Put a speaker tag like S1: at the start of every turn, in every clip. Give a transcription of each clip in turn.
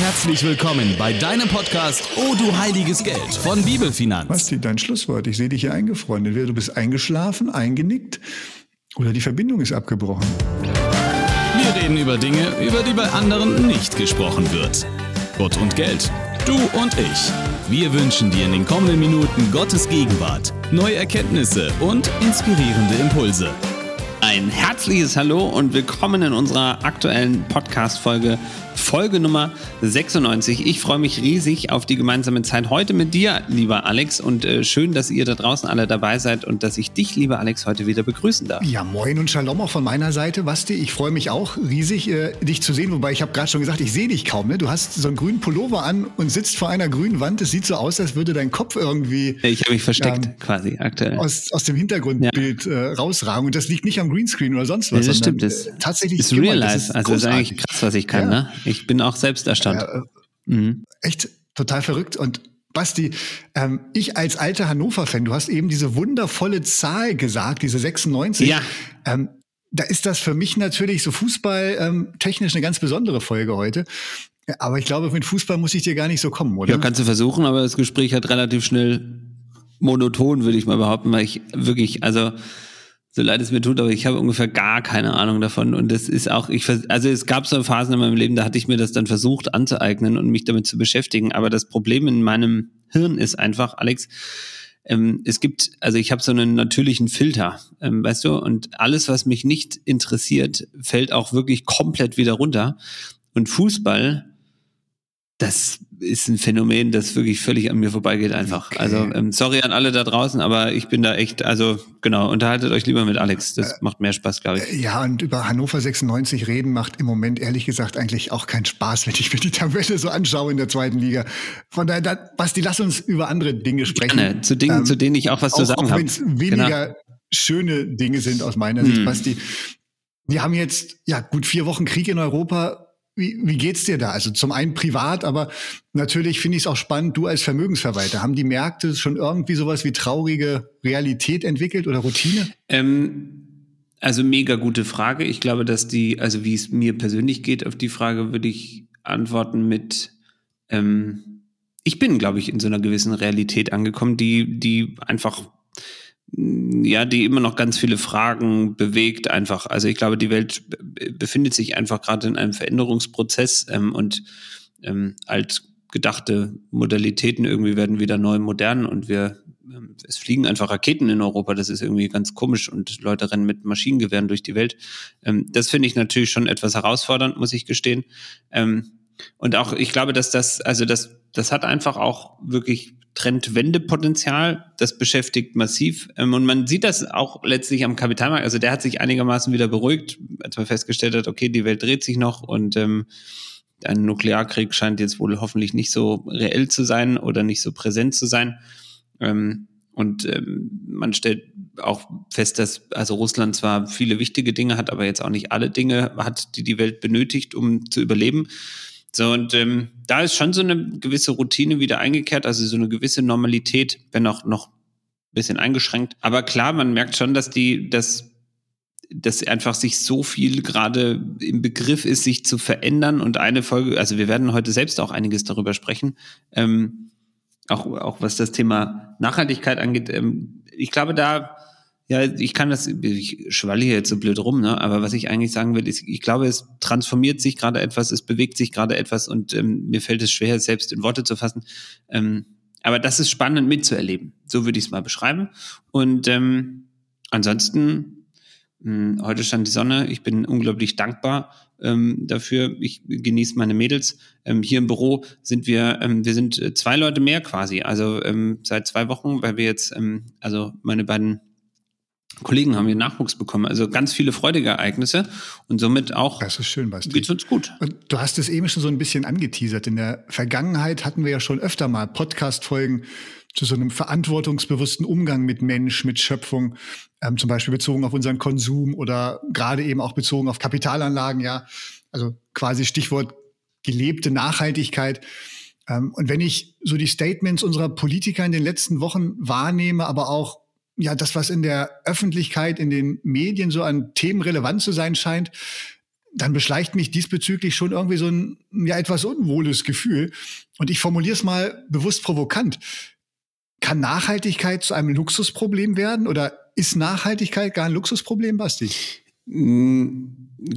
S1: Herzlich willkommen bei deinem Podcast Oh du heiliges Geld von Bibelfinanz.
S2: Basti, dein Schlusswort. Ich sehe dich hier eingefroren. Entweder du bist eingeschlafen, eingenickt oder die Verbindung ist abgebrochen.
S1: Wir reden über Dinge, über die bei anderen nicht gesprochen wird. Gott und Geld. Du und ich. Wir wünschen dir in den kommenden Minuten Gottes Gegenwart, neue Erkenntnisse und inspirierende Impulse.
S3: Ein herzliches Hallo und willkommen in unserer aktuellen Podcast-Folge Folge Nummer 96. Ich freue mich riesig auf die gemeinsame Zeit heute mit dir, lieber Alex. Und äh, schön, dass ihr da draußen alle dabei seid und dass ich dich, lieber Alex, heute wieder begrüßen darf.
S2: Ja, moin und Shalom auch von meiner Seite, Basti. Ich freue mich auch riesig, äh, dich zu sehen. Wobei ich habe gerade schon gesagt, ich sehe dich kaum. Ne? Du hast so einen grünen Pullover an und sitzt vor einer grünen Wand. Es sieht so aus, als würde dein Kopf irgendwie.
S3: Ich habe mich versteckt, ähm, quasi aktuell.
S2: Aus, aus dem Hintergrundbild ja. äh, rausragen. Und das liegt nicht am Greenscreen oder sonst was.
S3: Ja, das stimmt. Das
S2: äh, tatsächlich
S3: ist real life. Also das ist eigentlich krass, was ich kann. Ja. Ne? Ich bin auch selbst erstaunt.
S2: Äh, mhm. Echt total verrückt. Und Basti, ähm, ich als alter Hannover-Fan, du hast eben diese wundervolle Zahl gesagt, diese 96.
S3: Ja.
S2: Ähm, da ist das für mich natürlich so fußballtechnisch ähm, eine ganz besondere Folge heute. Aber ich glaube, mit Fußball muss ich dir gar nicht so kommen, oder?
S3: Ja, kannst du versuchen, aber das Gespräch hat relativ schnell monoton, würde ich mal behaupten, weil ich wirklich, also so leid es mir tut, aber ich habe ungefähr gar keine Ahnung davon. Und das ist auch, ich, also es gab so Phasen in meinem Leben, da hatte ich mir das dann versucht anzueignen und mich damit zu beschäftigen. Aber das Problem in meinem Hirn ist einfach, Alex, ähm, es gibt, also ich habe so einen natürlichen Filter, ähm, weißt du, und alles, was mich nicht interessiert, fällt auch wirklich komplett wieder runter. Und Fußball, das ist ein Phänomen, das wirklich völlig an mir vorbeigeht einfach. Okay. Also ähm, sorry an alle da draußen, aber ich bin da echt, also genau, unterhaltet euch lieber mit Alex. Das äh, macht mehr Spaß, glaube ich.
S2: Ja, und über Hannover 96 reden macht im Moment ehrlich gesagt eigentlich auch keinen Spaß, wenn ich mir die Tabelle so anschaue in der zweiten Liga. Von daher, da, Basti, lass uns über andere Dinge sprechen.
S3: Gerne, zu Dingen, ähm, zu denen ich auch was auch, zu sagen habe. Wenn es
S2: weniger genau. schöne Dinge sind aus meiner Sicht, hm. Basti. Wir haben jetzt ja gut vier Wochen Krieg in Europa wie, wie geht's dir da? Also zum einen privat, aber natürlich finde ich es auch spannend, du als Vermögensverwalter, haben die Märkte schon irgendwie sowas wie traurige Realität entwickelt oder Routine?
S3: Ähm, also mega gute Frage. Ich glaube, dass die, also wie es mir persönlich geht, auf die Frage würde ich antworten mit, ähm, ich bin, glaube ich, in so einer gewissen Realität angekommen, die, die einfach ja, die immer noch ganz viele Fragen bewegt einfach. Also ich glaube, die Welt befindet sich einfach gerade in einem Veränderungsprozess ähm, und ähm, altgedachte Modalitäten irgendwie werden wieder neu modern und wir ähm, es fliegen einfach Raketen in Europa, das ist irgendwie ganz komisch und Leute rennen mit Maschinengewehren durch die Welt. Ähm, das finde ich natürlich schon etwas herausfordernd, muss ich gestehen. Ähm, und auch, ich glaube, dass das, also das, das hat einfach auch wirklich Trendwendepotenzial. Das beschäftigt massiv. Ähm, und man sieht das auch letztlich am Kapitalmarkt. Also der hat sich einigermaßen wieder beruhigt, als man festgestellt hat, okay, die Welt dreht sich noch und ähm, ein Nuklearkrieg scheint jetzt wohl hoffentlich nicht so reell zu sein oder nicht so präsent zu sein. Ähm, und ähm, man stellt auch fest, dass also Russland zwar viele wichtige Dinge hat, aber jetzt auch nicht alle Dinge hat, die die Welt benötigt, um zu überleben. So, und ähm, da ist schon so eine gewisse Routine wieder eingekehrt, also so eine gewisse Normalität, wenn auch noch ein bisschen eingeschränkt. Aber klar, man merkt schon, dass die, dass, dass einfach sich so viel gerade im Begriff ist, sich zu verändern. Und eine Folge, also wir werden heute selbst auch einiges darüber sprechen, ähm, auch, auch was das Thema Nachhaltigkeit angeht. Ähm, ich glaube, da ja, ich kann das, ich schwalle hier jetzt so blöd rum, ne? aber was ich eigentlich sagen will, ist, ich glaube, es transformiert sich gerade etwas, es bewegt sich gerade etwas und ähm, mir fällt es schwer, es selbst in Worte zu fassen. Ähm, aber das ist spannend mitzuerleben. So würde ich es mal beschreiben. Und ähm, ansonsten, mh, hm, heute stand die Sonne, ich bin unglaublich dankbar ähm, dafür. Ich genieße meine Mädels. Ähm, hier im Büro sind wir, ähm, wir sind äh, zwei Leute mehr quasi. Also ähm, seit zwei Wochen, weil wir jetzt, ähm, also meine beiden Kollegen haben hier Nachwuchs bekommen. Also ganz viele freudige Ereignisse und somit auch
S2: das ist schön, Basti.
S3: geht's uns gut.
S2: Und du hast es eben schon so ein bisschen angeteasert. In der Vergangenheit hatten wir ja schon öfter mal Podcast-Folgen zu so einem verantwortungsbewussten Umgang mit Mensch, mit Schöpfung, ähm, zum Beispiel bezogen auf unseren Konsum oder gerade eben auch bezogen auf Kapitalanlagen, ja. Also quasi Stichwort gelebte Nachhaltigkeit. Ähm, und wenn ich so die Statements unserer Politiker in den letzten Wochen wahrnehme, aber auch ja, das, was in der Öffentlichkeit, in den Medien so an Themen relevant zu sein scheint, dann beschleicht mich diesbezüglich schon irgendwie so ein ja etwas unwohles Gefühl. Und ich formuliere es mal bewusst provokant. Kann Nachhaltigkeit zu einem Luxusproblem werden oder ist Nachhaltigkeit gar ein Luxusproblem, Basti?
S3: Mm,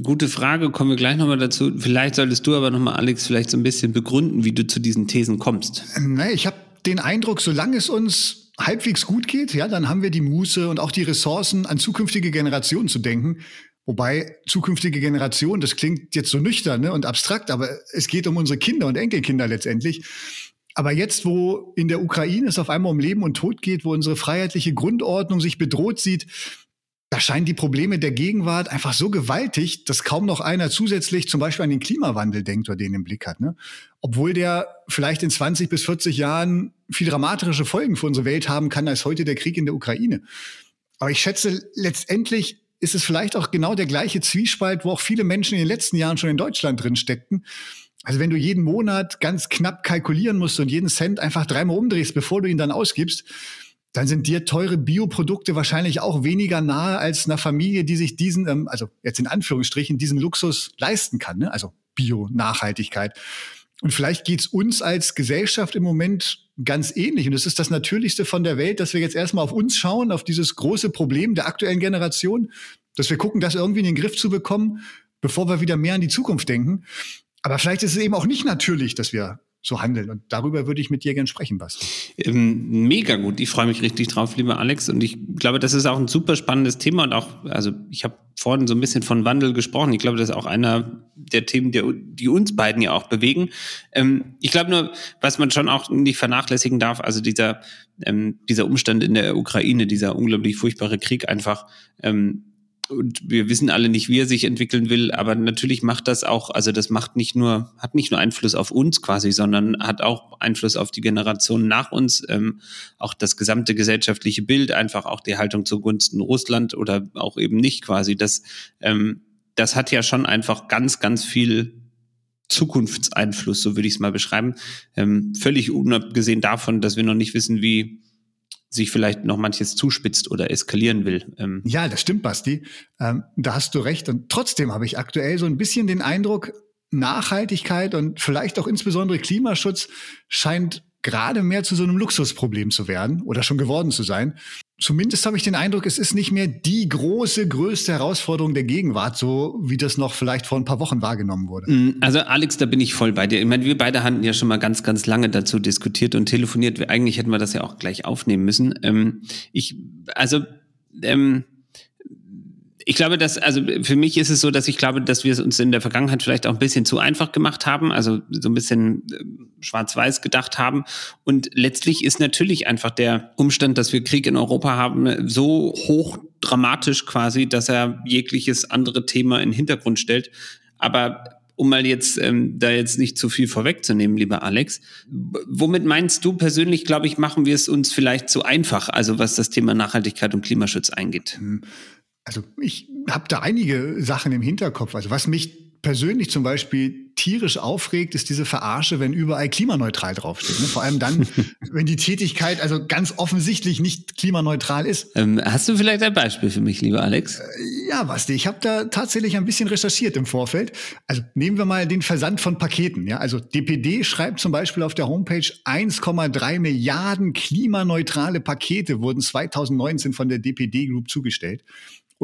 S3: gute Frage, kommen wir gleich nochmal dazu. Vielleicht solltest du aber nochmal, Alex, vielleicht so ein bisschen begründen, wie du zu diesen Thesen kommst.
S2: Nee, ich habe den Eindruck, solange es uns halbwegs gut geht, ja, dann haben wir die Muße und auch die Ressourcen, an zukünftige Generationen zu denken. Wobei zukünftige Generationen, das klingt jetzt so nüchtern ne, und abstrakt, aber es geht um unsere Kinder und Enkelkinder letztendlich. Aber jetzt, wo in der Ukraine es auf einmal um Leben und Tod geht, wo unsere freiheitliche Grundordnung sich bedroht sieht, da scheinen die Probleme der Gegenwart einfach so gewaltig, dass kaum noch einer zusätzlich zum Beispiel an den Klimawandel denkt oder den im Blick hat. Ne? Obwohl der vielleicht in 20 bis 40 Jahren viel dramatische Folgen für unsere Welt haben kann als heute der Krieg in der Ukraine. Aber ich schätze, letztendlich ist es vielleicht auch genau der gleiche Zwiespalt, wo auch viele Menschen in den letzten Jahren schon in Deutschland drin steckten. Also wenn du jeden Monat ganz knapp kalkulieren musst und jeden Cent einfach dreimal umdrehst, bevor du ihn dann ausgibst, dann sind dir teure Bioprodukte wahrscheinlich auch weniger nahe als einer Familie, die sich diesen, ähm, also jetzt in Anführungsstrichen, diesen Luxus leisten kann. Ne? Also Bio-Nachhaltigkeit. Und vielleicht geht's uns als Gesellschaft im Moment ganz ähnlich. Und es ist das Natürlichste von der Welt, dass wir jetzt erstmal auf uns schauen, auf dieses große Problem der aktuellen Generation, dass wir gucken, das irgendwie in den Griff zu bekommen, bevor wir wieder mehr an die Zukunft denken. Aber vielleicht ist es eben auch nicht natürlich, dass wir so handeln. Und darüber würde ich mit dir gerne sprechen, Basti.
S3: Ähm, mega gut. Ich freue mich richtig drauf, lieber Alex. Und ich glaube, das ist auch ein super spannendes Thema. Und auch, also ich habe vorhin so ein bisschen von Wandel gesprochen. Ich glaube, das ist auch einer der Themen, die, die uns beiden ja auch bewegen. Ähm, ich glaube nur, was man schon auch nicht vernachlässigen darf, also dieser, ähm, dieser Umstand in der Ukraine, dieser unglaublich furchtbare Krieg einfach, ähm, und wir wissen alle nicht, wie er sich entwickeln will, aber natürlich macht das auch, also das macht nicht nur, hat nicht nur Einfluss auf uns quasi, sondern hat auch Einfluss auf die Generationen nach uns, ähm, auch das gesamte gesellschaftliche Bild, einfach auch die Haltung zugunsten Russland oder auch eben nicht quasi. Das, ähm, das hat ja schon einfach ganz, ganz viel Zukunftseinfluss, so würde ich es mal beschreiben. Ähm, völlig unabgesehen davon, dass wir noch nicht wissen, wie sich vielleicht noch manches zuspitzt oder eskalieren will.
S2: Ähm. Ja, das stimmt, Basti. Ähm, da hast du recht. Und trotzdem habe ich aktuell so ein bisschen den Eindruck, Nachhaltigkeit und vielleicht auch insbesondere Klimaschutz scheint gerade mehr zu so einem Luxusproblem zu werden oder schon geworden zu sein zumindest habe ich den Eindruck, es ist nicht mehr die große, größte Herausforderung der Gegenwart, so wie das noch vielleicht vor ein paar Wochen wahrgenommen wurde.
S3: Mm, also Alex, da bin ich voll bei dir. Ich meine, wir beide hatten ja schon mal ganz, ganz lange dazu diskutiert und telefoniert. Eigentlich hätten wir das ja auch gleich aufnehmen müssen. Ähm, ich, also, ähm, ich glaube, dass, also für mich ist es so, dass ich glaube, dass wir es uns in der Vergangenheit vielleicht auch ein bisschen zu einfach gemacht haben, also so ein bisschen äh, schwarz-weiß gedacht haben. Und letztlich ist natürlich einfach der Umstand, dass wir Krieg in Europa haben, so hoch dramatisch quasi, dass er jegliches andere Thema in den Hintergrund stellt. Aber um mal jetzt ähm, da jetzt nicht zu viel vorwegzunehmen, lieber Alex, womit meinst du persönlich, glaube ich, machen wir es uns vielleicht zu einfach, also was das Thema Nachhaltigkeit und Klimaschutz eingeht?
S2: Also ich habe da einige Sachen im Hinterkopf. Also was mich persönlich zum Beispiel tierisch aufregt, ist diese Verarsche, wenn überall klimaneutral draufsteht. Ne? Vor allem dann, wenn die Tätigkeit also ganz offensichtlich nicht klimaneutral ist.
S3: Ähm, hast du vielleicht ein Beispiel für mich, lieber Alex? Äh,
S2: ja, Basti, ich habe da tatsächlich ein bisschen recherchiert im Vorfeld. Also nehmen wir mal den Versand von Paketen. Ja, also DPD schreibt zum Beispiel auf der Homepage 1,3 Milliarden klimaneutrale Pakete wurden 2019 von der DPD Group zugestellt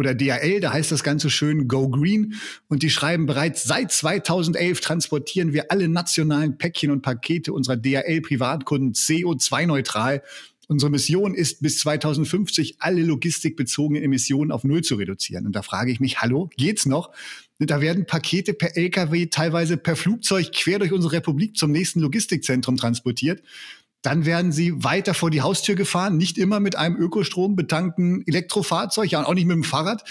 S2: oder DHL, da heißt das Ganze schön Go Green. Und die schreiben bereits seit 2011 transportieren wir alle nationalen Päckchen und Pakete unserer DHL-Privatkunden CO2-neutral. Unsere Mission ist, bis 2050 alle logistikbezogenen Emissionen auf Null zu reduzieren. Und da frage ich mich, hallo, geht's noch? Da werden Pakete per LKW, teilweise per Flugzeug quer durch unsere Republik zum nächsten Logistikzentrum transportiert. Dann werden sie weiter vor die Haustür gefahren, nicht immer mit einem Ökostrom betankten Elektrofahrzeug, ja, und auch nicht mit dem Fahrrad.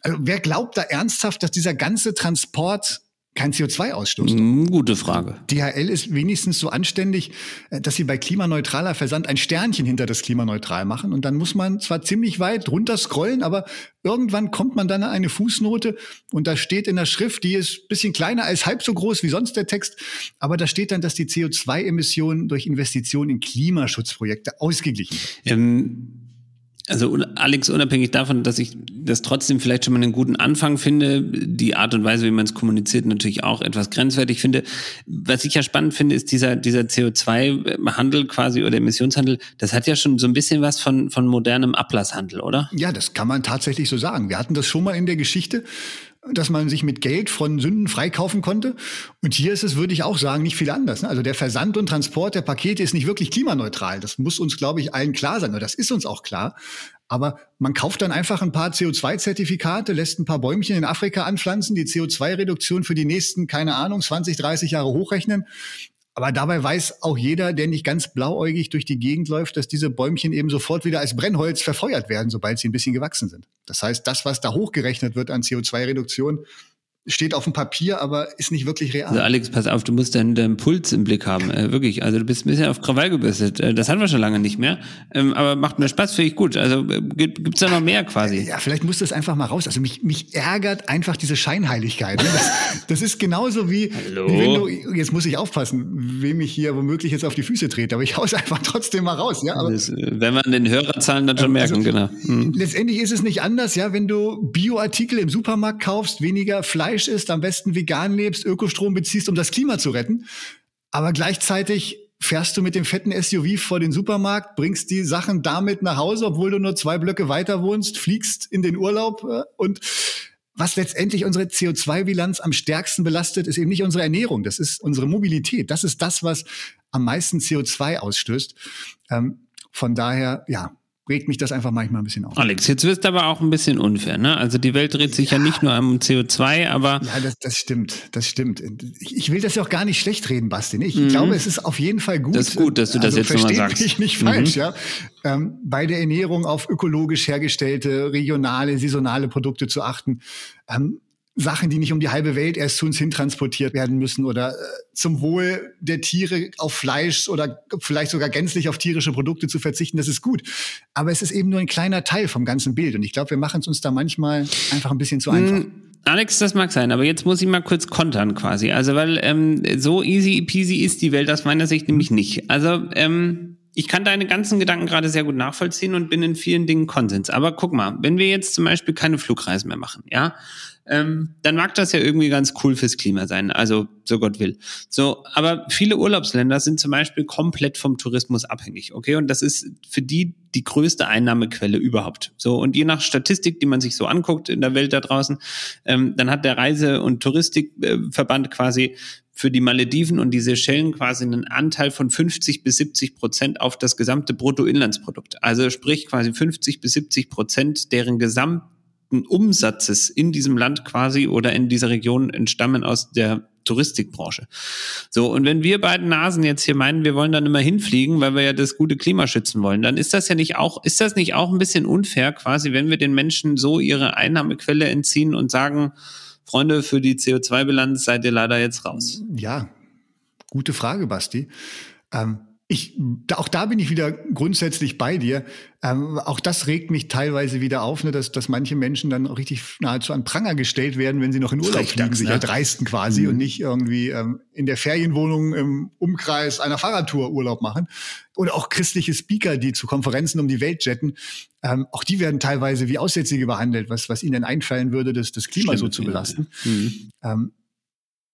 S2: Also wer glaubt da ernsthaft, dass dieser ganze Transport kein CO2 ausstoßt?
S3: Mm, gute Frage.
S2: DHL ist wenigstens so anständig, äh, dass sie bei klimaneutraler Versand ein Sternchen hinter das klimaneutral machen. Und dann muss man zwar ziemlich weit runter scrollen, aber irgendwann kommt man dann an eine Fußnote und da steht in der Schrift, die ist bisschen kleiner als halb so groß wie sonst der Text, aber da steht dann, dass die CO2-Emissionen durch Investitionen in Klimaschutzprojekte ausgeglichen
S3: werden. Ähm Also Alex, unabhängig davon, dass ich das trotzdem vielleicht schon mal einen guten Anfang finde, die Art und Weise, wie man es kommuniziert, natürlich auch etwas grenzwertig finde. Was ich ja spannend finde, ist dieser, dieser CO2-Handel quasi oder Emissionshandel, das hat ja schon so ein bisschen was von, von modernem Ablasshandel, oder?
S2: Ja, das kann man tatsächlich so sagen. Wir hatten das schon mal in der Geschichte dass man sich mit Geld von Sünden freikaufen konnte. Und hier ist es, würde ich auch sagen, nicht viel anders. Ne? Also der Versand und Transport der Pakete ist nicht wirklich klimaneutral. Das muss uns, glaube ich, allen klar sein. Das ist uns auch klar. Aber man kauft dann einfach ein paar CO2-Zertifikate, lässt ein paar Bäumchen in Afrika anpflanzen, die CO2-Reduktion für die nächsten, keine Ahnung, 20, 30 Jahre hochrechnen aber dabei weiß auch jeder, der nicht ganz blauäugig durch die Gegend läuft, dass diese Bäumchen eben sofort wieder als Brennholz verfeuert werden, sobald sie ein bisschen gewachsen sind. Das heißt, das, was da hochgerechnet wird an CO2-Reduktion, steht auf dem Papier, aber ist nicht wirklich real.
S3: Also Alex, pass auf, du musst deinen, deinen Puls im Blick haben, äh, wirklich. Also du bist ein bisschen auf Krawall gebürstet. Äh, das hatten wir schon lange nicht mehr, ähm, aber macht mir Spaß, finde ich gut. Also äh, gibt es da noch mehr quasi?
S2: Ja, vielleicht muss das einfach mal raus. Also mich, mich ärgert einfach diese Scheinheiligkeit. Ne? Das, das ist genauso wie, wie wenn du, jetzt muss ich aufpassen, wem ich hier womöglich jetzt auf die Füße trete, aber ich hau's einfach trotzdem mal raus. Ja, aber,
S3: das, äh, wenn man den Hörerzahlen dann schon also, merken, genau.
S2: Mhm. Letztendlich ist es nicht anders, ja, wenn du Bioartikel im Supermarkt kaufst, weniger Fleisch Fleisch isst, am besten vegan lebst, Ökostrom beziehst, um das Klima zu retten. Aber gleichzeitig fährst du mit dem fetten SUV vor den Supermarkt, bringst die Sachen damit nach Hause, obwohl du nur zwei Blöcke weiter wohnst, fliegst in den Urlaub äh, und was letztendlich unsere CO2-Bilanz am stärksten belastet, ist eben nicht unsere Ernährung, das ist unsere Mobilität. Das ist das, was am meisten CO2 ausstößt. Ähm, von daher, ja, regt mich das einfach manchmal ein bisschen auf.
S3: Alex, jetzt wirst du aber auch ein bisschen unfair, ne? Also die Welt dreht sich ja, ja nicht nur um CO2, aber.
S2: Ja, das, das stimmt, das stimmt. Ich, ich will das ja auch gar nicht schlecht reden, Basti. Ich mhm. glaube, es ist auf jeden Fall gut.
S3: Das ist gut, dass du das also, jetzt nochmal sagst.
S2: Mich nicht falsch, mhm. ja. Ähm, bei der Ernährung auf ökologisch hergestellte, regionale, saisonale Produkte zu achten. Ähm, Sachen, die nicht um die halbe Welt erst zu uns hintransportiert werden müssen oder äh, zum Wohl der Tiere auf Fleisch oder vielleicht sogar gänzlich auf tierische Produkte zu verzichten, das ist gut. Aber es ist eben nur ein kleiner Teil vom ganzen Bild und ich glaube, wir machen es uns da manchmal einfach ein bisschen zu einfach. Mm.
S3: Alex, das mag sein, aber jetzt muss ich mal kurz kontern quasi. Also, weil ähm, so easy peasy ist die Welt aus meiner Sicht nämlich nicht. Also, ähm, ich kann deine ganzen Gedanken gerade sehr gut nachvollziehen und bin in vielen Dingen Konsens. Aber guck mal, wenn wir jetzt zum Beispiel keine Flugreisen mehr machen, ja, ähm, dann mag das ja irgendwie ganz cool fürs Klima sein. Also, so Gott will. So, aber viele Urlaubsländer sind zum Beispiel komplett vom Tourismus abhängig, okay? Und das ist für die die größte Einnahmequelle überhaupt. So, und je nach Statistik, die man sich so anguckt in der Welt da draußen, ähm, dann hat der Reise- und Touristikverband quasi für die Malediven und die Seychellen quasi einen Anteil von 50 bis 70 Prozent auf das gesamte Bruttoinlandsprodukt. Also sprich quasi 50 bis 70 Prozent deren gesamten Umsatzes in diesem Land quasi oder in dieser Region entstammen aus der Touristikbranche. So, und wenn wir beiden Nasen jetzt hier meinen, wir wollen dann immer hinfliegen, weil wir ja das gute Klima schützen wollen, dann ist das ja nicht auch, ist das nicht auch ein bisschen unfair quasi, wenn wir den Menschen so ihre Einnahmequelle entziehen und sagen, Freunde, für die CO2-Bilanz seid ihr leider jetzt raus.
S2: Ja, gute Frage, Basti. Ähm, ich, auch da bin ich wieder grundsätzlich bei dir. Ähm, auch das regt mich teilweise wieder auf, ne, dass, dass manche Menschen dann auch richtig nahezu an Pranger gestellt werden, wenn sie noch in Urlaub fliegen, sich ne? erdreisten quasi mhm. und nicht irgendwie ähm, in der Ferienwohnung im Umkreis einer Fahrradtour Urlaub machen. Oder auch christliche Speaker, die zu Konferenzen um die Welt jetten. Ähm, auch die werden teilweise wie Aussätzige behandelt, was, was ihnen einfallen würde, das, das Klima Stimmt, so zu belasten. Ja, ja. Mhm.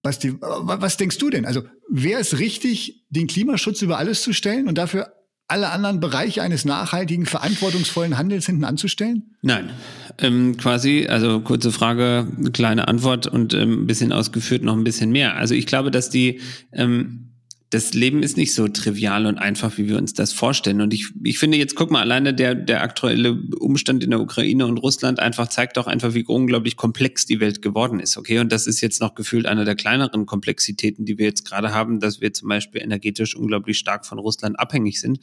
S2: Was, was denkst du denn? Also wäre es richtig, den Klimaschutz über alles zu stellen und dafür alle anderen Bereiche eines nachhaltigen, verantwortungsvollen Handels hinten anzustellen?
S3: Nein. Ähm, quasi, also kurze Frage, kleine Antwort und ähm, ein bisschen ausgeführt noch ein bisschen mehr. Also ich glaube, dass die ähm, das Leben ist nicht so trivial und einfach, wie wir uns das vorstellen. Und ich, ich finde jetzt, guck mal, alleine der, der aktuelle Umstand in der Ukraine und Russland einfach zeigt doch einfach, wie unglaublich komplex die Welt geworden ist. Okay, und das ist jetzt noch gefühlt einer der kleineren Komplexitäten, die wir jetzt gerade haben, dass wir zum Beispiel energetisch unglaublich stark von Russland abhängig sind.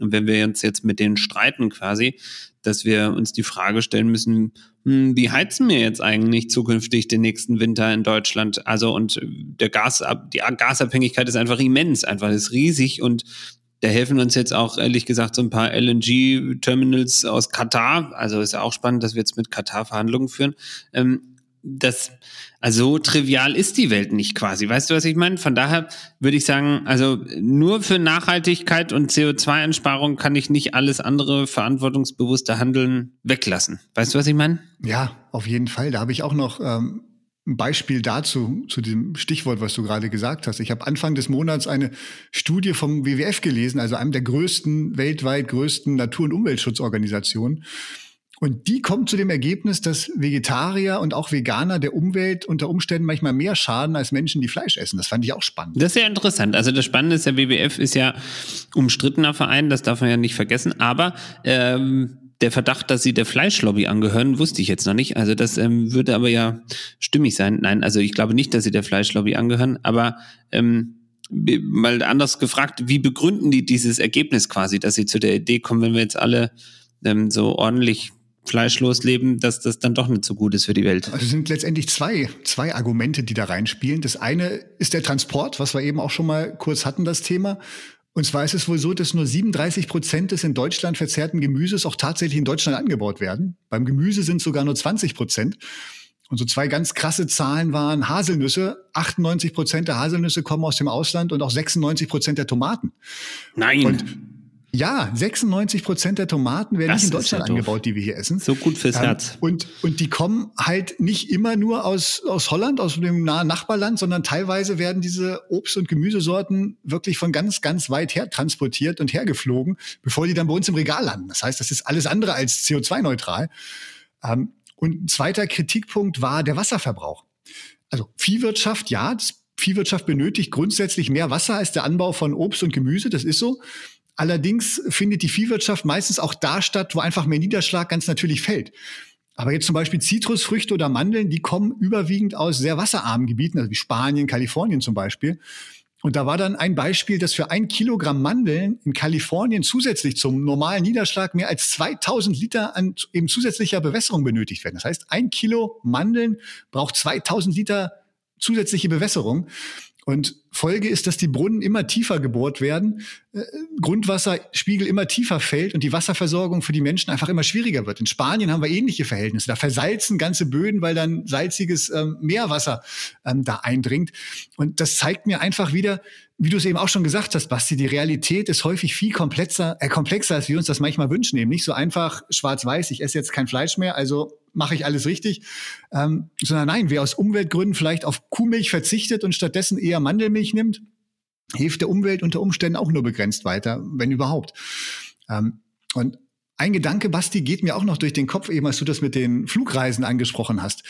S3: Und wenn wir uns jetzt mit denen streiten quasi, dass wir uns die Frage stellen müssen, hm, wie heizen wir jetzt eigentlich zukünftig den nächsten Winter in Deutschland? Also und der Gas, die Gasabhängigkeit ist einfach immens, einfach ist riesig und da helfen uns jetzt auch ehrlich gesagt so ein paar LNG-Terminals aus Katar. Also ist ja auch spannend, dass wir jetzt mit Katar Verhandlungen führen. Ähm, das, also so trivial ist die Welt nicht quasi. Weißt du, was ich meine? Von daher würde ich sagen, also nur für Nachhaltigkeit und CO2-Einsparung kann ich nicht alles andere verantwortungsbewusste Handeln weglassen. Weißt du, was ich meine?
S2: Ja, auf jeden Fall. Da habe ich auch noch ähm, ein Beispiel dazu, zu dem Stichwort, was du gerade gesagt hast. Ich habe Anfang des Monats eine Studie vom WWF gelesen, also einem der größten, weltweit größten Natur- und Umweltschutzorganisationen. Und die kommt zu dem Ergebnis, dass Vegetarier und auch Veganer der Umwelt unter Umständen manchmal mehr schaden als Menschen, die Fleisch essen. Das fand ich auch spannend.
S3: Das ist ja interessant. Also das Spannende ist, der WWF ist ja umstrittener Verein, das darf man ja nicht vergessen. Aber ähm, der Verdacht, dass sie der Fleischlobby angehören, wusste ich jetzt noch nicht. Also das ähm, würde aber ja stimmig sein. Nein, also ich glaube nicht, dass sie der Fleischlobby angehören. Aber ähm, mal anders gefragt, wie begründen die dieses Ergebnis quasi, dass sie zu der Idee kommen, wenn wir jetzt alle ähm, so ordentlich fleischlos leben, dass das dann doch nicht so gut ist für die Welt.
S2: Also sind letztendlich zwei, zwei Argumente, die da reinspielen. Das eine ist der Transport, was wir eben auch schon mal kurz hatten, das Thema. Und zwar ist es wohl so, dass nur 37 Prozent des in Deutschland verzehrten Gemüses auch tatsächlich in Deutschland angebaut werden. Beim Gemüse sind es sogar nur 20 Prozent. Und so zwei ganz krasse Zahlen waren Haselnüsse. 98 Prozent der Haselnüsse kommen aus dem Ausland und auch 96 Prozent der Tomaten.
S3: Nein.
S2: Und ja, 96 Prozent der Tomaten werden das nicht in Deutschland ja angebaut, die wir hier essen.
S3: So gut fürs ähm, Herz.
S2: Und, und die kommen halt nicht immer nur aus, aus Holland, aus dem nahen Nachbarland, sondern teilweise werden diese Obst- und Gemüsesorten wirklich von ganz, ganz weit her transportiert und hergeflogen, bevor die dann bei uns im Regal landen. Das heißt, das ist alles andere als CO2-neutral. Ähm, und ein zweiter Kritikpunkt war der Wasserverbrauch. Also Viehwirtschaft, ja, Viehwirtschaft benötigt grundsätzlich mehr Wasser als der Anbau von Obst und Gemüse, das ist so. Allerdings findet die Viehwirtschaft meistens auch da statt, wo einfach mehr Niederschlag ganz natürlich fällt. Aber jetzt zum Beispiel Zitrusfrüchte oder Mandeln, die kommen überwiegend aus sehr wasserarmen Gebieten, also wie Spanien, Kalifornien zum Beispiel. Und da war dann ein Beispiel, dass für ein Kilogramm Mandeln in Kalifornien zusätzlich zum normalen Niederschlag mehr als 2000 Liter an eben zusätzlicher Bewässerung benötigt werden. Das heißt, ein Kilo Mandeln braucht 2000 Liter zusätzliche Bewässerung. Und Folge ist, dass die Brunnen immer tiefer gebohrt werden, äh, Grundwasserspiegel immer tiefer fällt und die Wasserversorgung für die Menschen einfach immer schwieriger wird. In Spanien haben wir ähnliche Verhältnisse. Da versalzen ganze Böden, weil dann salziges ähm, Meerwasser ähm, da eindringt. Und das zeigt mir einfach wieder, wie du es eben auch schon gesagt hast, Basti, die Realität ist häufig viel komplexer, äh, komplexer, als wir uns das manchmal wünschen. Eben nicht so einfach schwarz-weiß, ich esse jetzt kein Fleisch mehr, also mache ich alles richtig. Ähm, sondern nein, wer aus Umweltgründen vielleicht auf Kuhmilch verzichtet und stattdessen eher Mandelmilch nimmt, hilft der Umwelt unter Umständen auch nur begrenzt weiter, wenn überhaupt. Ähm, und ein Gedanke, Basti, geht mir auch noch durch den Kopf, eben als du das mit den Flugreisen angesprochen hast.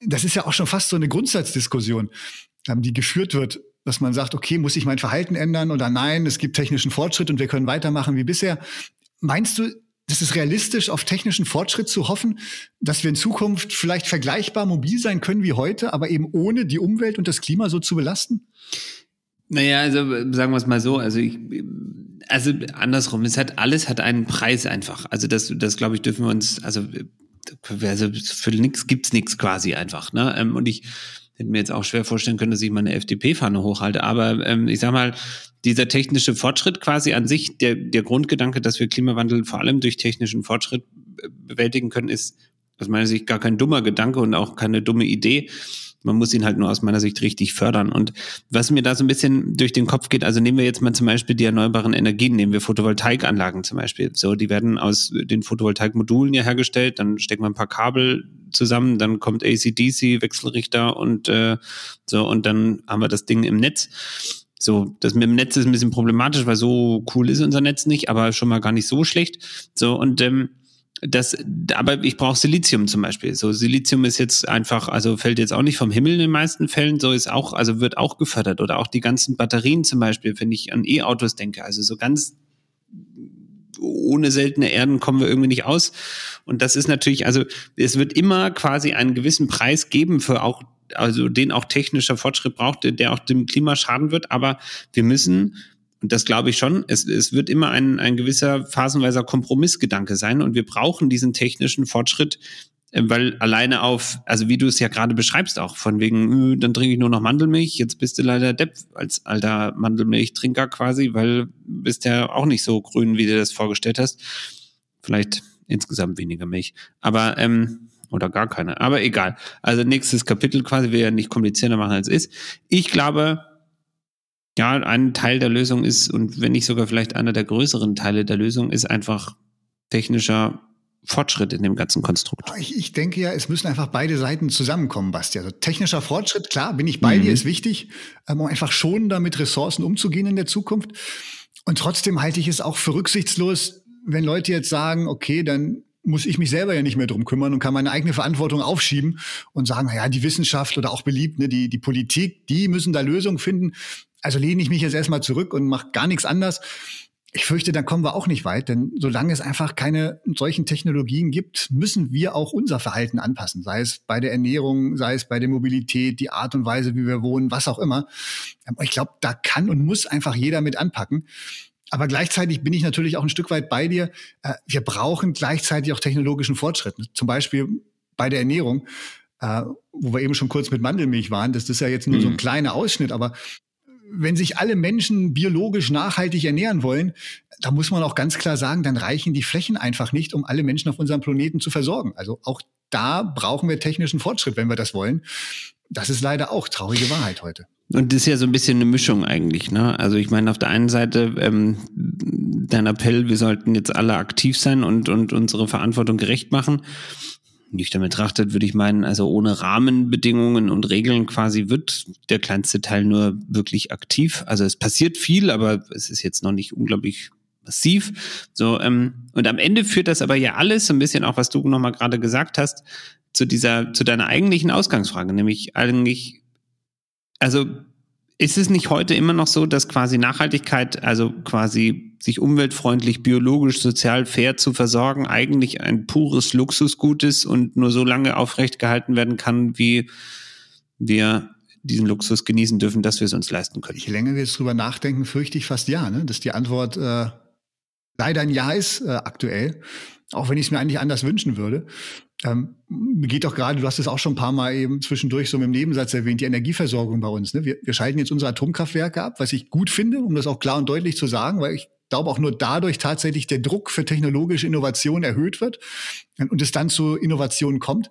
S2: Das ist ja auch schon fast so eine Grundsatzdiskussion, ähm, die geführt wird dass man sagt, okay, muss ich mein Verhalten ändern oder nein, es gibt technischen Fortschritt und wir können weitermachen wie bisher. Meinst du, das ist realistisch, auf technischen Fortschritt zu hoffen, dass wir in Zukunft vielleicht vergleichbar mobil sein können wie heute, aber eben ohne die Umwelt und das Klima so zu belasten?
S3: Naja, also sagen wir es mal so, also ich, also andersrum, es hat alles hat einen Preis einfach. Also das, das glaube ich, dürfen wir uns, also, also für nichts gibt's nichts quasi einfach. Ne? Ähm, und ich hätte mir jetzt auch schwer vorstellen können, dass ich meine FDP-Fahne hochhalte. Aber ähm, ich sag mal, dieser technische Fortschritt quasi an sich, der, der Grundgedanke, dass wir Klimawandel vor allem durch technischen Fortschritt bewältigen können, ist aus meiner Sicht gar kein dummer Gedanke und auch keine dumme Idee. Man muss ihn halt nur aus meiner Sicht richtig fördern. Und was mir da so ein bisschen durch den Kopf geht, also nehmen wir jetzt mal zum Beispiel die erneuerbaren Energien, nehmen wir Photovoltaikanlagen zum Beispiel. So, die werden aus den Photovoltaikmodulen ja hergestellt, dann stecken wir ein paar Kabel zusammen, dann kommt ACDC, Wechselrichter und äh, so, und dann haben wir das Ding im Netz. So, das mit dem Netz ist ein bisschen problematisch, weil so cool ist unser Netz nicht, aber schon mal gar nicht so schlecht. So, und ähm, das, aber ich brauche Silizium zum Beispiel. So, Silizium ist jetzt einfach, also fällt jetzt auch nicht vom Himmel in den meisten Fällen, so ist auch, also wird auch gefördert. Oder auch die ganzen Batterien zum Beispiel, wenn ich an E-Autos denke. Also so ganz ohne seltene Erden kommen wir irgendwie nicht aus. Und das ist natürlich, also es wird immer quasi einen gewissen Preis geben für auch, also den auch technischer Fortschritt braucht, der auch dem Klima schaden wird. Aber wir müssen das glaube ich schon. Es, es wird immer ein, ein gewisser phasenweiser Kompromissgedanke sein und wir brauchen diesen technischen Fortschritt, äh, weil alleine auf, also wie du es ja gerade beschreibst auch, von wegen, dann trinke ich nur noch Mandelmilch, jetzt bist du leider Depp als alter Mandelmilchtrinker quasi, weil bist ja auch nicht so grün, wie du das vorgestellt hast. Vielleicht insgesamt weniger Milch. Aber ähm, Oder gar keine. Aber egal. Also nächstes Kapitel quasi, wir ja nicht komplizierter machen als ist. Ich glaube, ja, ein Teil der Lösung ist, und wenn nicht sogar vielleicht einer der größeren Teile der Lösung, ist einfach technischer Fortschritt in dem ganzen Konstrukt.
S2: Ich, ich denke ja, es müssen einfach beide Seiten zusammenkommen, Basti. Also technischer Fortschritt, klar, bin ich bei mhm. dir, ist wichtig, ähm, um einfach schon damit Ressourcen umzugehen in der Zukunft. Und trotzdem halte ich es auch für rücksichtslos, wenn Leute jetzt sagen, okay, dann muss ich mich selber ja nicht mehr drum kümmern und kann meine eigene Verantwortung aufschieben und sagen, ja, die Wissenschaft oder auch beliebt, ne, die, die Politik, die müssen da Lösungen finden. Also lehne ich mich jetzt erstmal zurück und mache gar nichts anders. Ich fürchte, dann kommen wir auch nicht weit, denn solange es einfach keine solchen Technologien gibt, müssen wir auch unser Verhalten anpassen, sei es bei der Ernährung, sei es bei der Mobilität, die Art und Weise, wie wir wohnen, was auch immer. Ich glaube, da kann und muss einfach jeder mit anpacken. Aber gleichzeitig bin ich natürlich auch ein Stück weit bei dir. Äh, wir brauchen gleichzeitig auch technologischen Fortschritt. Zum Beispiel bei der Ernährung, äh, wo wir eben schon kurz mit Mandelmilch waren. Das ist ja jetzt nur mhm. so ein mhm. kleiner Ausschnitt, aber wenn sich alle Menschen biologisch nachhaltig ernähren wollen, da muss man auch ganz klar sagen, dann reichen die Flächen einfach nicht, um alle Menschen auf unserem Planeten zu versorgen. Also auch da brauchen wir technischen Fortschritt, wenn wir das wollen. Das ist leider auch traurige Wahrheit heute.
S3: Und das ist ja so ein bisschen eine Mischung eigentlich, ne? Also ich meine, auf der einen Seite ähm, dein Appell, wir sollten jetzt alle aktiv sein und, und unsere Verantwortung gerecht machen. Nüchtern betrachtet würde ich meinen, also ohne Rahmenbedingungen und Regeln quasi wird der kleinste Teil nur wirklich aktiv. Also es passiert viel, aber es ist jetzt noch nicht unglaublich massiv. So, ähm, und am Ende führt das aber ja alles, so ein bisschen auch, was du nochmal gerade gesagt hast, zu dieser, zu deiner eigentlichen Ausgangsfrage, nämlich eigentlich also ist es nicht heute immer noch so, dass quasi Nachhaltigkeit, also quasi sich umweltfreundlich, biologisch, sozial fair zu versorgen, eigentlich ein pures Luxusgut ist und nur so lange aufrecht gehalten werden kann, wie wir diesen Luxus genießen dürfen, dass wir es uns leisten können?
S2: Je länger wir jetzt drüber nachdenken, fürchte ich fast ja, ne? dass die Antwort äh, leider ein Ja ist äh, aktuell, auch wenn ich es mir eigentlich anders wünschen würde. Ähm, geht doch gerade, du hast es auch schon ein paar Mal eben zwischendurch so mit dem Nebensatz erwähnt, die Energieversorgung bei uns. Ne? Wir, wir schalten jetzt unsere Atomkraftwerke ab, was ich gut finde, um das auch klar und deutlich zu sagen, weil ich glaube auch nur dadurch tatsächlich der Druck für technologische Innovation erhöht wird und es dann zu Innovationen kommt.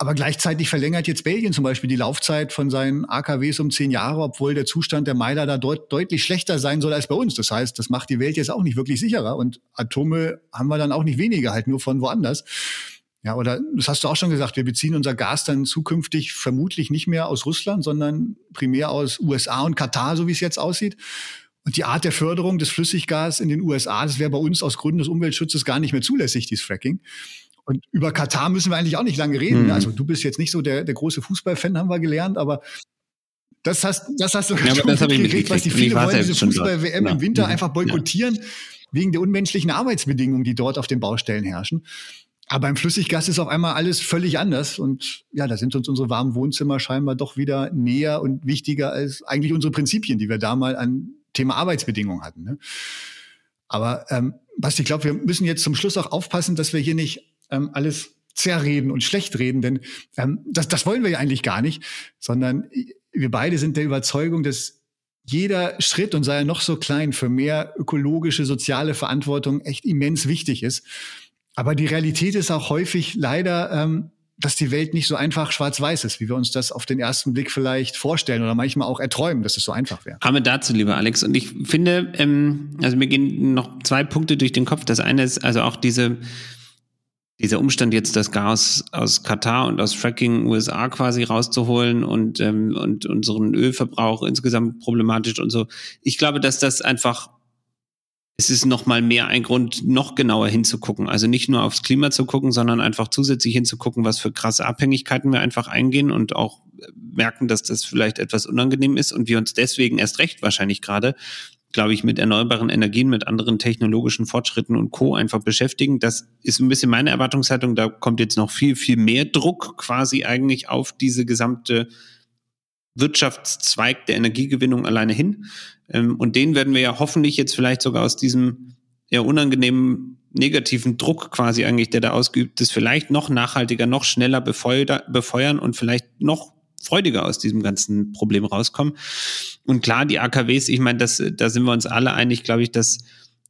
S2: Aber gleichzeitig verlängert jetzt Belgien zum Beispiel die Laufzeit von seinen AKWs um zehn Jahre, obwohl der Zustand der Meiler da deut deutlich schlechter sein soll als bei uns. Das heißt, das macht die Welt jetzt auch nicht wirklich sicherer und Atome haben wir dann auch nicht weniger, halt nur von woanders. Ja, oder das hast du auch schon gesagt, wir beziehen unser Gas dann zukünftig vermutlich nicht mehr aus Russland, sondern primär aus USA und Katar, so wie es jetzt aussieht. Und die Art der Förderung des Flüssiggas in den USA, das wäre bei uns aus Gründen des Umweltschutzes gar nicht mehr zulässig, dieses Fracking. Und über Katar müssen wir eigentlich auch nicht lange reden. Mhm. Also du bist jetzt nicht so der, der große Fußballfan, haben wir gelernt, aber das hast, das hast du ja, schon das mitgekriegt, was die viele wollen, diese Fußball-WM ja. im Winter mhm. einfach boykottieren, ja. wegen der unmenschlichen Arbeitsbedingungen, die dort auf den Baustellen herrschen. Aber beim Flüssiggas ist auf einmal alles völlig anders. Und ja, da sind uns unsere warmen Wohnzimmer scheinbar doch wieder näher und wichtiger als eigentlich unsere Prinzipien, die wir da mal an Thema Arbeitsbedingungen hatten. Ne? Aber ähm, Basti, ich glaube, wir müssen jetzt zum Schluss auch aufpassen, dass wir hier nicht ähm, alles zerreden und schlecht reden, denn ähm, das, das wollen wir ja eigentlich gar nicht, sondern wir beide sind der Überzeugung, dass jeder Schritt und sei er noch so klein für mehr ökologische, soziale Verantwortung echt immens wichtig ist. Aber die Realität ist auch häufig leider, ähm, dass die Welt nicht so einfach schwarz-weiß ist, wie wir uns das auf den ersten Blick vielleicht vorstellen oder manchmal auch erträumen, dass es so einfach wäre.
S3: Aber dazu, lieber Alex. Und ich finde, ähm, also mir gehen noch zwei Punkte durch den Kopf. Das eine ist also auch diese, dieser Umstand jetzt das Gas aus Katar und aus Fracking USA quasi rauszuholen und, ähm, und unseren Ölverbrauch insgesamt problematisch und so. Ich glaube, dass das einfach es ist noch mal mehr ein Grund, noch genauer hinzugucken. Also nicht nur aufs Klima zu gucken, sondern einfach zusätzlich hinzugucken, was für krasse Abhängigkeiten wir einfach eingehen und auch merken, dass das vielleicht etwas unangenehm ist und wir uns deswegen erst recht wahrscheinlich gerade, glaube ich, mit erneuerbaren Energien, mit anderen technologischen Fortschritten und Co. einfach beschäftigen. Das ist ein bisschen meine Erwartungshaltung. Da kommt jetzt noch viel, viel mehr Druck quasi eigentlich auf diese gesamte Wirtschaftszweig der Energiegewinnung alleine hin. Ähm, und den werden wir ja hoffentlich jetzt vielleicht sogar aus diesem eher unangenehmen negativen Druck quasi eigentlich, der da ausgeübt ist, vielleicht noch nachhaltiger, noch schneller befeuern und vielleicht noch freudiger aus diesem ganzen Problem rauskommen. Und klar, die AKWs, ich meine, das, da sind wir uns alle einig, glaube ich, dass,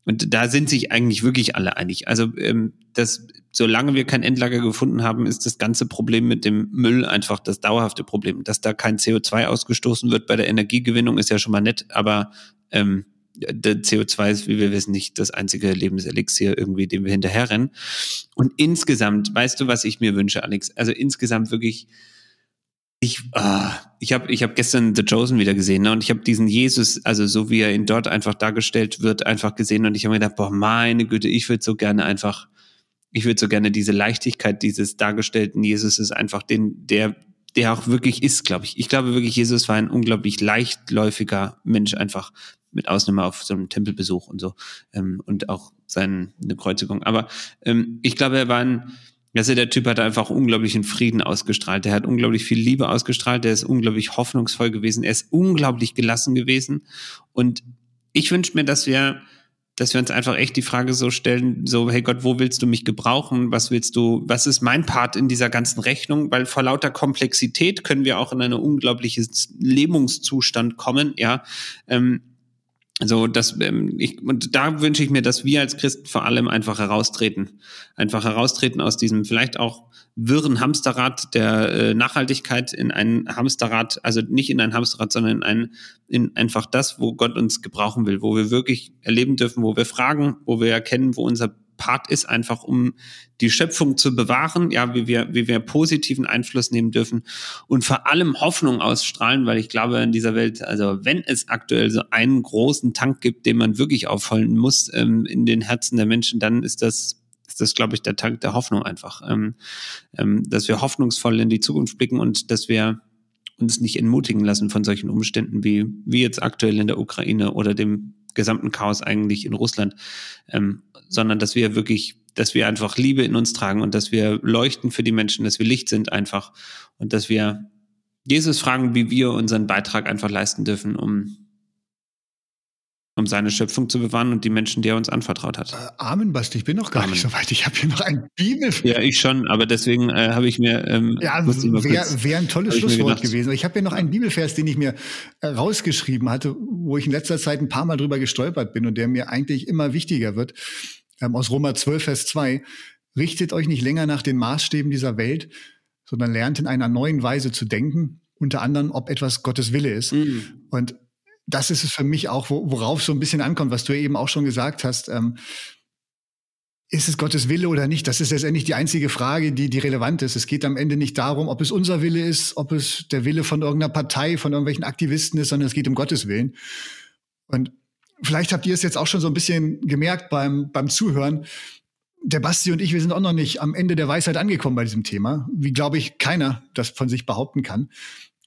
S3: und da sind sich eigentlich wirklich alle einig. Also ähm, das solange wir kein Endlager gefunden haben, ist das ganze Problem mit dem Müll einfach das dauerhafte Problem. Dass da kein CO2 ausgestoßen wird bei der Energiegewinnung ist ja schon mal nett, aber ähm, der CO2 ist, wie wir wissen, nicht das einzige Lebenselixier irgendwie, dem wir hinterherrennen. Und insgesamt, weißt du, was ich mir wünsche, Alex? Also insgesamt wirklich, ich, ah, ich habe ich hab gestern The Chosen wieder gesehen ne? und ich habe diesen Jesus, also so wie er ihn dort einfach dargestellt wird, einfach gesehen und ich habe mir gedacht, boah, meine Güte, ich würde so gerne einfach, ich würde so gerne diese Leichtigkeit dieses dargestellten Jesus ist einfach den, der, der auch wirklich ist, glaube ich. Ich glaube wirklich, Jesus war ein unglaublich leichtläufiger Mensch, einfach mit Ausnahme auf so einem Tempelbesuch und so ähm, und auch seine Kreuzigung. Aber ähm, ich glaube, er war ein, also der Typ hat einfach unglaublichen Frieden ausgestrahlt. Der hat unglaublich viel Liebe ausgestrahlt. Der ist unglaublich hoffnungsvoll gewesen. Er ist unglaublich gelassen gewesen. Und ich wünsche mir, dass wir, dass wir uns einfach echt die Frage so stellen, so, hey Gott, wo willst du mich gebrauchen? Was willst du, was ist mein Part in dieser ganzen Rechnung? Weil vor lauter Komplexität können wir auch in einen unglaublichen Lebenszustand kommen, ja. Ähm, so, das, ähm, ich, und da wünsche ich mir, dass wir als Christen vor allem einfach heraustreten. Einfach heraustreten aus diesem vielleicht auch wirren Hamsterrad der äh, Nachhaltigkeit in ein Hamsterrad, also nicht in ein Hamsterrad, sondern in ein, in einfach das, wo Gott uns gebrauchen will, wo wir wirklich erleben dürfen, wo wir fragen, wo wir erkennen, wo unser Part ist, einfach um die Schöpfung zu bewahren, ja, wie wir, wie wir positiven Einfluss nehmen dürfen und vor allem Hoffnung ausstrahlen, weil ich glaube, in dieser Welt, also wenn es aktuell so einen großen Tank gibt, den man wirklich aufholen muss ähm, in den Herzen der Menschen, dann ist das ist das, glaube ich, der Tank der Hoffnung einfach. Ähm, ähm, dass wir hoffnungsvoll in die Zukunft blicken und dass wir uns nicht entmutigen lassen von solchen Umständen wie, wie jetzt aktuell in der Ukraine oder dem gesamten Chaos eigentlich in Russland, ähm, sondern dass wir wirklich, dass wir einfach Liebe in uns tragen und dass wir leuchten für die Menschen, dass wir Licht sind einfach und dass wir Jesus fragen, wie wir unseren Beitrag einfach leisten dürfen, um um seine Schöpfung zu bewahren und die Menschen, die er uns anvertraut hat. Äh,
S2: Amen, Basti, ich bin noch gar Amen. nicht so weit. Ich habe hier noch ein Bibelvers.
S3: Ja, ich schon, aber deswegen äh, habe ich mir. Ähm,
S2: ja, wäre wär ein tolles Schlusswort gewesen. Ich habe hier noch einen Bibelvers, den ich mir äh, rausgeschrieben hatte, wo ich in letzter Zeit ein paar Mal drüber gestolpert bin und der mir eigentlich immer wichtiger wird. Ähm, aus Roma 12, Vers 2. Richtet euch nicht länger nach den Maßstäben dieser Welt, sondern lernt in einer neuen Weise zu denken, unter anderem, ob etwas Gottes Wille ist. Mhm. Und das ist es für mich auch, worauf so ein bisschen ankommt, was du eben auch schon gesagt hast. Ähm, ist es Gottes Wille oder nicht? Das ist letztendlich die einzige Frage, die, die relevant ist. Es geht am Ende nicht darum, ob es unser Wille ist, ob es der Wille von irgendeiner Partei, von irgendwelchen Aktivisten ist, sondern es geht um Gottes Willen. Und vielleicht habt ihr es jetzt auch schon so ein bisschen gemerkt beim, beim Zuhören. Der Basti und ich, wir sind auch noch nicht am Ende der Weisheit angekommen bei diesem Thema, wie glaube ich keiner das von sich behaupten kann.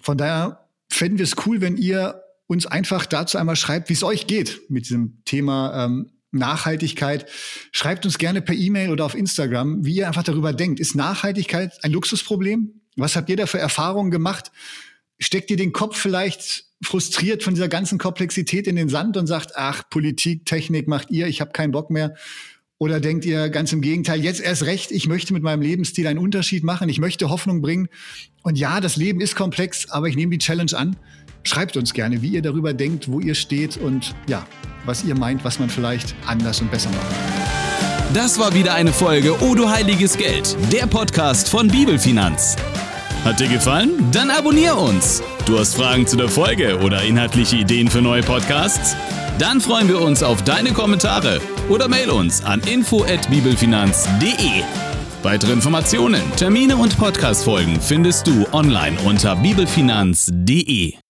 S2: Von daher fänden wir es cool, wenn ihr uns einfach dazu einmal schreibt, wie es euch geht mit diesem Thema ähm, Nachhaltigkeit. Schreibt uns gerne per E-Mail oder auf Instagram, wie ihr einfach darüber denkt. Ist Nachhaltigkeit ein Luxusproblem? Was habt ihr da für Erfahrungen gemacht? Steckt ihr den Kopf vielleicht frustriert von dieser ganzen Komplexität in den Sand und sagt, ach, Politik, Technik macht ihr, ich habe keinen Bock mehr? Oder denkt ihr ganz im Gegenteil, jetzt erst recht, ich möchte mit meinem Lebensstil einen Unterschied machen, ich möchte Hoffnung bringen. Und ja, das Leben ist komplex, aber ich nehme die Challenge an. Schreibt uns gerne, wie ihr darüber denkt, wo ihr steht und ja, was ihr meint, was man vielleicht anders und besser kann.
S1: Das war wieder eine Folge O du heiliges Geld, der Podcast von Bibelfinanz. Hat dir gefallen? Dann abonnier uns. Du hast Fragen zu der Folge oder inhaltliche Ideen für neue Podcasts? Dann freuen wir uns auf deine Kommentare oder mail uns an info@bibelfinanz.de. Weitere Informationen, Termine und Podcastfolgen findest du online unter bibelfinanz.de.